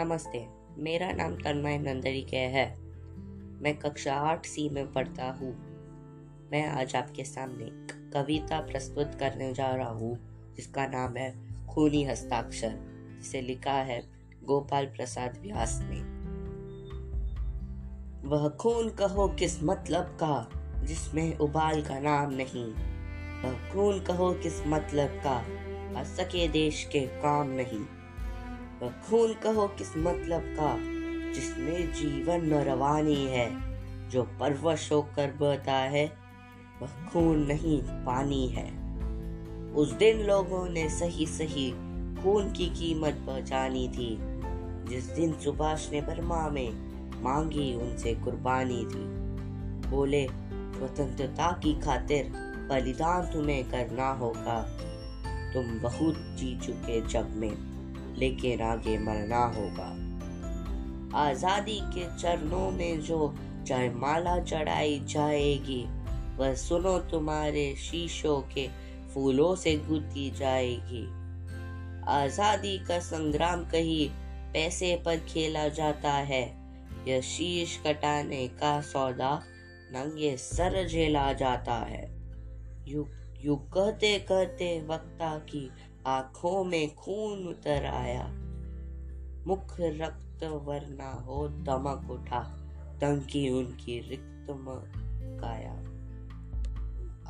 नमस्ते, मेरा नाम तन्मय नंदरिके है। मैं कक्षा आठ सी में पढ़ता हूँ। मैं आज आपके सामने कविता प्रस्तुत करने जा रहा हूँ, जिसका नाम है खूनी हस्ताक्षर, जिसे लिखा है गोपाल प्रसाद व्यास ने। वह खून कहो किस मतलब का, जिसमें उबाल का नाम नहीं। वह खून कहो किस मतलब का सके देश के काम नहीं। वह खून कहो किस मतलब का, जिसमें जीवन न रवानी है, जो परवश होकर बहता है, वह खून नहीं पानी है। उस दिन लोगों ने सही सही खून की कीमत पहचानी थी। जिस दिन सुभाष ने बर्मा में मांगी, उनसे कुर्बानी थी। बोले, स्वतंत्रता की खातिर बलिदान तुम्हें करना होगा। तुम बहुत जी चुके जग में। लेकिन आगे मरना होगा। आज़ादी के चरणों में जो जयमाला चढ़ाई जाएगी, वह सुनो तुम्हारे शीशों के फूलों से गुथी जाएगी। आज़ादी का संग्राम कहीं पैसे पर खेला जाता है। यह शीश कटाने का सौदा नंगे सर झेला जाता है। यू यू कहते कहते वक्ता की आँखों में खून उतर आया। मुख रक्त वरना हो, दमक उठा, टंकी उनकी रिक्त काया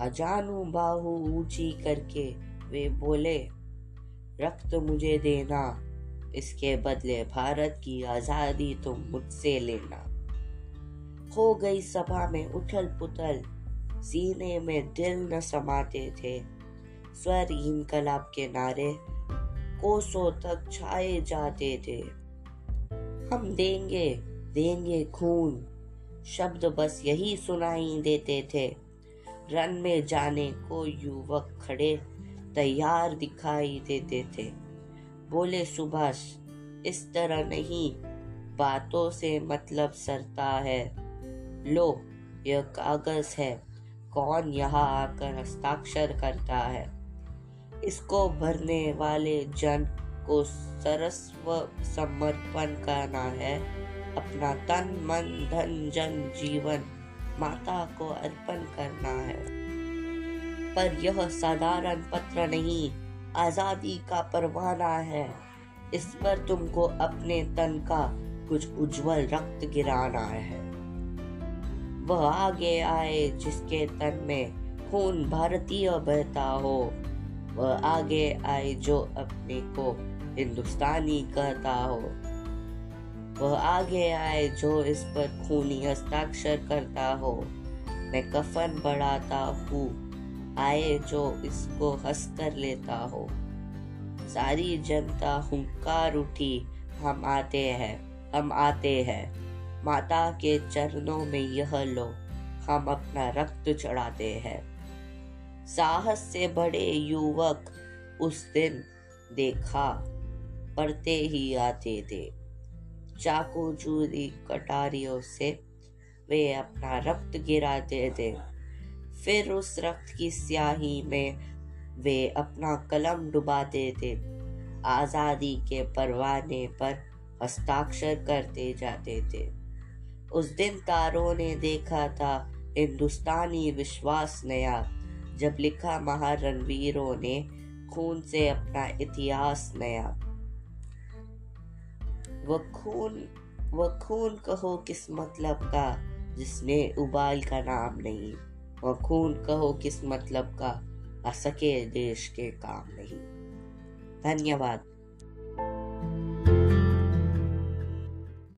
अजानू बाहु ऊँची करके वे बोले, रक्त मुझे देना, इसके बदले भारत की आज़ादी तुम मुझसे लेना। हो गई सभा में उठल पुथल सीने में दिल न समाते थे। स्वर इनकलाब के नारे कोसों तक छाए जाते थे। हम देंगे देंगे खून, शब्द बस यही सुनाई देते थे। रन में जाने को युवक खड़े तैयार दिखाई देते थे। बोले, सुभाष, इस तरह नहीं, बातों से मतलब सरता है। लो, यह कागज़ है, कौन यहाँ आकर हस्ताक्षर करता है? इसको भरने वाले जन को सरस्व समर्पण करना है। अपना तन, मन, धन, जन, जीवन माता को अर्पण करना है। पर यह साधारण पत्र नहीं, आज़ादी का परवाना है। इस पर तुमको अपने तन का कुछ उज्जवल रक्त गिराना है। वह आगे आए जिसके तन में खून, भारतीय बहता हो। वह आगे आए जो अपने को हिंदुस्तानी कहता हो। वह आगे आए जो इस पर खूनी हस्ताक्षर करता हो। मैं कफन बढ़ाता हूँ, आए जो इसको हंस कर लेता हो। सारी जनता हुंकार उठी, हम आते हैं, हम आते हैं। माता के चरणों में यह लो, हम अपना रक्त चढ़ाते हैं। साहस से बड़े युवक उस दिन देखा पढ़ते ही आते थे। चाकू चूरी कटारियों से वे अपना रक्त गिराते थे। फिर उस रक्त की स्याही में वे अपना कलम डुबाते थे। आज़ादी के परवाने पर हस्ताक्षर करते जाते थे। उस दिन तारों ने देखा था, हिंदुस्तानी विश्वास नया। जब लिखा महारणवीरों ने खून से अपना इतिहास नया। वो खून वो खून कहो किस मतलब का, जिसने उबाल का नाम नहीं वो खून कहो किस मतलब का असके देश के काम नहीं। धन्यवाद।